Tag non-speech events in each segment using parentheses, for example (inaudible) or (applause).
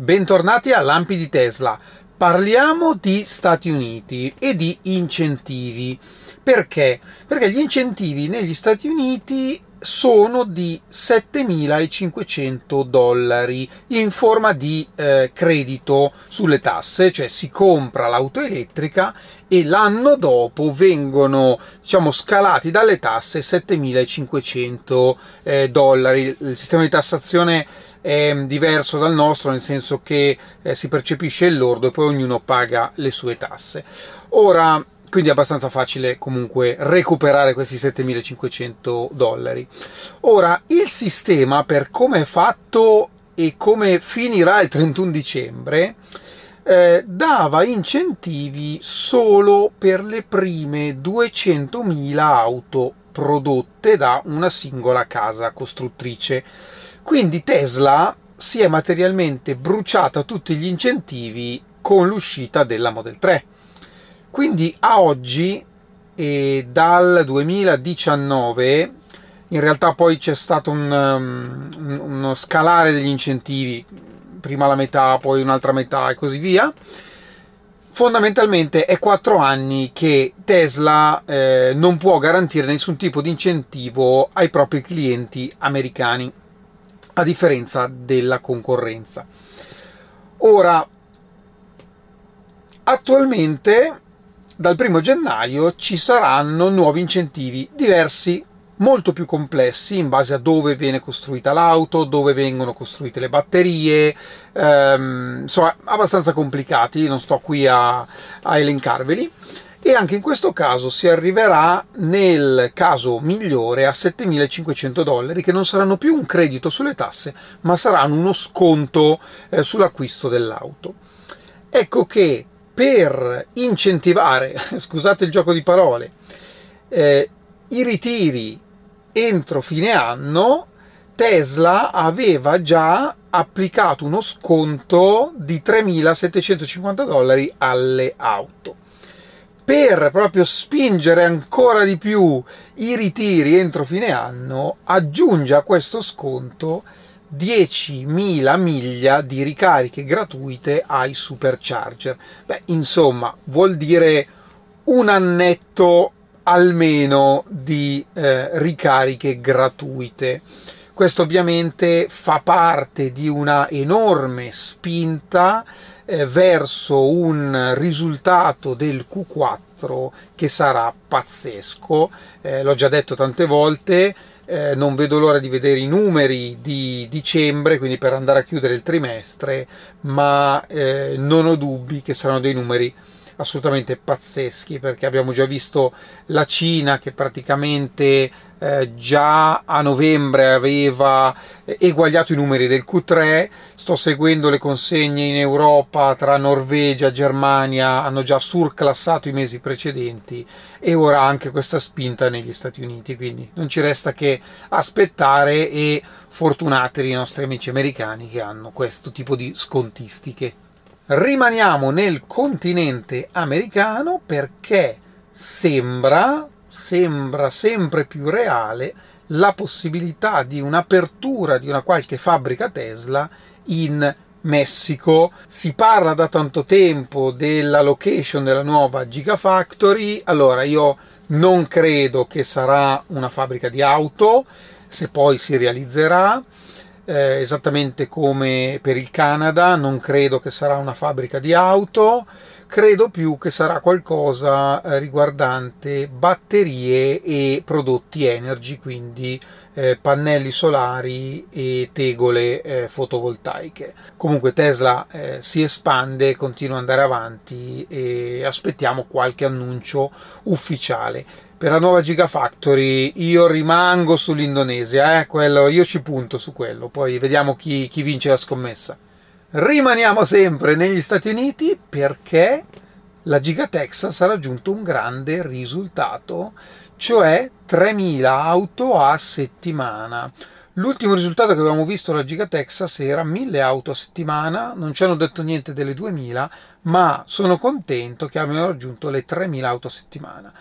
Bentornati a Lampi di Tesla. Parliamo di Stati Uniti e di incentivi. Perché? Perché gli incentivi negli Stati Uniti sono di 7.500 dollari in forma di eh, credito sulle tasse, cioè si compra l'auto elettrica e l'anno dopo vengono diciamo scalati dalle tasse 7.500 eh, dollari. Il sistema di tassazione è diverso dal nostro, nel senso che eh, si percepisce il lordo e poi ognuno paga le sue tasse. Ora, quindi è abbastanza facile comunque recuperare questi 7500 dollari. Ora, il sistema per come è fatto e come finirà il 31 dicembre eh, dava incentivi solo per le prime 200.000 auto prodotte da una singola casa costruttrice quindi Tesla si è materialmente bruciata tutti gli incentivi con l'uscita della Model 3. Quindi a oggi e dal 2019 in realtà poi c'è stato un, um, uno scalare degli incentivi, prima la metà, poi un'altra metà e così via. Fondamentalmente è quattro anni che Tesla eh, non può garantire nessun tipo di incentivo ai propri clienti americani a differenza della concorrenza. Ora, attualmente dal primo gennaio ci saranno nuovi incentivi diversi, molto più complessi in base a dove viene costruita l'auto, dove vengono costruite le batterie, ehm, insomma abbastanza complicati, non sto qui a, a elencarveli e anche in questo caso si arriverà nel caso migliore a 7.500 dollari che non saranno più un credito sulle tasse ma saranno uno sconto eh, sull'acquisto dell'auto. Ecco che per incentivare, (laughs) scusate il gioco di parole, eh, i ritiri entro fine anno, Tesla aveva già applicato uno sconto di 3.750 dollari alle auto per proprio spingere ancora di più i ritiri entro fine anno, aggiunge a questo sconto 10.000 miglia di ricariche gratuite ai supercharger. Beh, insomma, vuol dire un annetto almeno di eh, ricariche gratuite. Questo ovviamente fa parte di una enorme spinta verso un risultato del Q4 che sarà pazzesco. Eh, l'ho già detto tante volte, eh, non vedo l'ora di vedere i numeri di dicembre, quindi per andare a chiudere il trimestre, ma eh, non ho dubbi che saranno dei numeri assolutamente pazzeschi perché abbiamo già visto la Cina che praticamente eh, già a novembre aveva eguagliato i numeri del Q3, sto seguendo le consegne in Europa tra Norvegia e Germania, hanno già surclassato i mesi precedenti e ora anche questa spinta negli Stati Uniti, quindi non ci resta che aspettare e fortunati i nostri amici americani che hanno questo tipo di scontistiche rimaniamo nel continente americano perché sembra, sembra sempre più reale la possibilità di un'apertura di una qualche fabbrica Tesla in Messico. Si parla da tanto tempo della location della nuova Gigafactory. Allora, io non credo che sarà una fabbrica di auto, se poi si realizzerà eh, esattamente come per il Canada, non credo che sarà una fabbrica di auto, credo più che sarà qualcosa eh, riguardante batterie e prodotti energy, quindi eh, pannelli solari e tegole eh, fotovoltaiche. Comunque Tesla eh, si espande, continua ad andare avanti e aspettiamo qualche annuncio ufficiale per la nuova Gigafactory io rimango sull'Indonesia, eh? quello, io ci punto su quello, poi vediamo chi, chi vince la scommessa. Rimaniamo sempre negli Stati Uniti perché la Giga Texas ha raggiunto un grande risultato, cioè 3.000 auto a settimana. L'ultimo risultato che avevamo visto alla Giga Texas era 1000 auto a settimana, non ci hanno detto niente delle 2000, ma sono contento che abbiano raggiunto le 3000 auto a settimana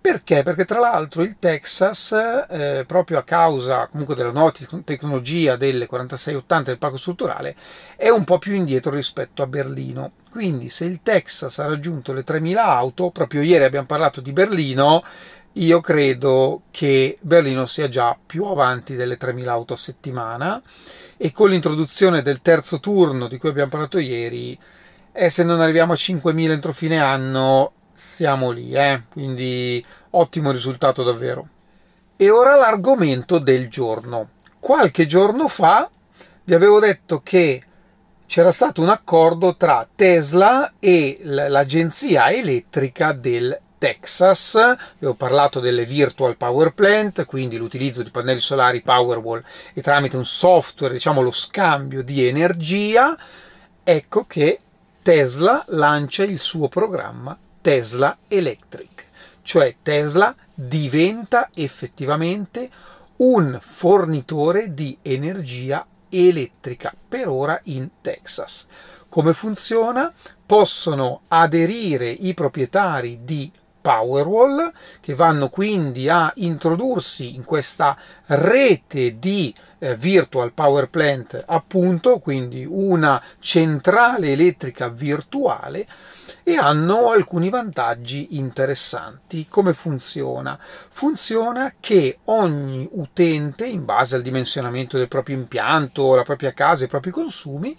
Perché? Perché tra l'altro il Texas, eh, proprio a causa comunque della nuova tecnologia delle 4680 del parco strutturale, è un po' più indietro rispetto a Berlino. Quindi se il Texas ha raggiunto le 3000 auto, proprio ieri abbiamo parlato di Berlino, io credo che Berlino sia già più avanti delle 3000 auto a settimana e con l'introduzione del terzo turno di cui abbiamo parlato ieri, eh, se non arriviamo a 5000 entro fine anno siamo lì, eh? quindi ottimo risultato davvero. E ora l'argomento del giorno. Qualche giorno fa vi avevo detto che c'era stato un accordo tra Tesla e l'agenzia elettrica del Texas, vi ho parlato delle virtual power plant, quindi l'utilizzo di pannelli solari Powerwall e tramite un software, diciamo lo scambio di energia, ecco che Tesla lancia il suo programma Tesla Electric, cioè Tesla diventa effettivamente un fornitore di energia elettrica per ora in Texas. Come funziona? Possono aderire i proprietari di Powerwall che vanno quindi a introdursi in questa rete di eh, virtual power plant appunto quindi una centrale elettrica virtuale e hanno alcuni vantaggi interessanti. Come funziona? Funziona che ogni utente, in base al dimensionamento del proprio impianto, la propria casa, i propri consumi,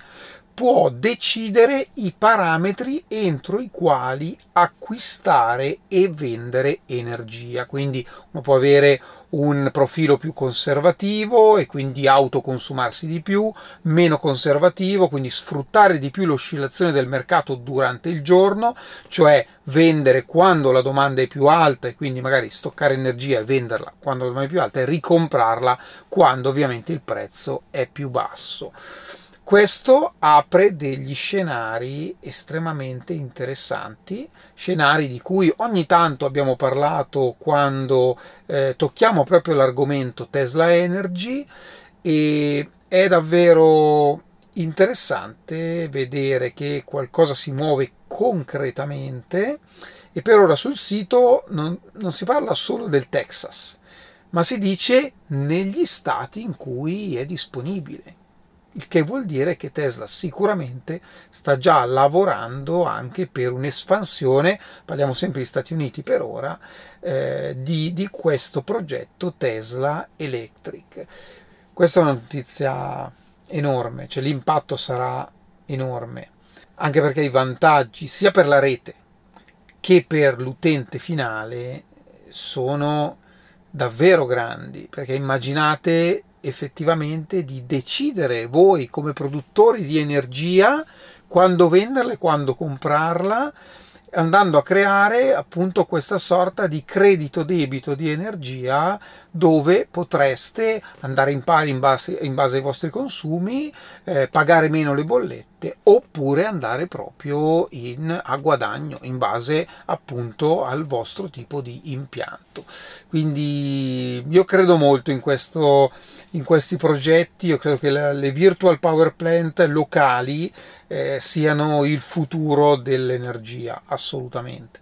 può decidere i parametri entro i quali acquistare e vendere energia. Quindi uno può avere un profilo più conservativo e quindi autoconsumarsi di più, meno conservativo, quindi sfruttare di più l'oscillazione del mercato durante il giorno, cioè vendere quando la domanda è più alta e quindi magari stoccare energia e venderla quando la domanda è più alta e ricomprarla quando ovviamente il prezzo è più basso. Questo apre degli scenari estremamente interessanti, scenari di cui ogni tanto abbiamo parlato quando eh, tocchiamo proprio l'argomento Tesla Energy e è davvero interessante vedere che qualcosa si muove concretamente e per ora sul sito non, non si parla solo del Texas, ma si dice negli stati in cui è disponibile il che vuol dire che Tesla sicuramente sta già lavorando anche per un'espansione, parliamo sempre di Stati Uniti per ora, eh, di, di questo progetto Tesla Electric. Questa è una notizia enorme, cioè l'impatto sarà enorme, anche perché i vantaggi sia per la rete che per l'utente finale sono davvero grandi, perché immaginate effettivamente di decidere voi come produttori di energia quando venderla e quando comprarla andando a creare appunto questa sorta di credito debito di energia dove potreste andare in pari in base, in base ai vostri consumi, eh, pagare meno le bollette oppure andare proprio in, a guadagno in base appunto al vostro tipo di impianto. Quindi io credo molto in questo in questi progetti. Io credo che la, le virtual power plant locali eh, siano il futuro dell'energia, assolutamente.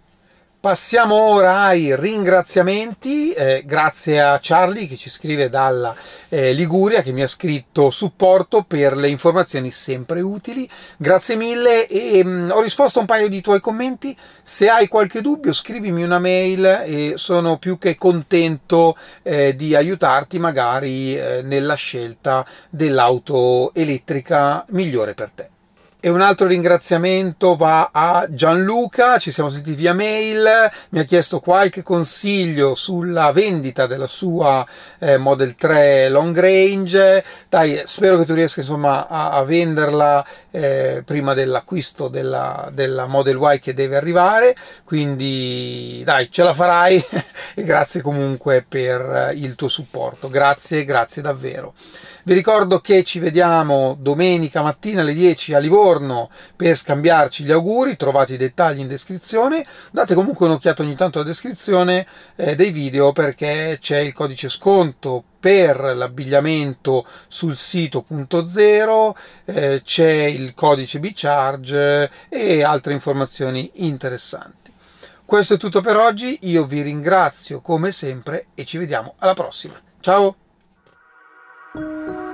Passiamo ora ai ringraziamenti, eh, grazie a Charlie che ci scrive dalla eh, Liguria che mi ha scritto supporto per le informazioni sempre utili, grazie mille e mh, mm, ho risposto a un paio di tuoi commenti, se hai qualche dubbio scrivimi una mail e sono più che contento eh, di aiutarti magari eh, nella scelta dell'auto elettrica migliore per te. E un altro ringraziamento va a Gianluca, ci siamo sentiti via mail, mi ha chiesto qualche consiglio sulla vendita della sua eh, Model 3 Long Range. Dai, spero che tu riesca insomma a, a venderla eh, prima dell'acquisto della, della Model Y che deve arrivare. Quindi dai, ce la farai (laughs) e grazie comunque per il tuo supporto. Grazie, grazie davvero. Vi ricordo che ci vediamo domenica mattina alle 10 a Livorno per scambiarci gli auguri, trovate i dettagli in descrizione, date comunque un'occhiata ogni tanto alla descrizione eh, dei video perché c'è il codice sconto per l'abbigliamento sul sito punto zero, eh, c'è il codice B-Charge e altre informazioni interessanti. Questo è tutto per oggi, io vi ringrazio come sempre e ci vediamo alla prossima. Ciao! 嗯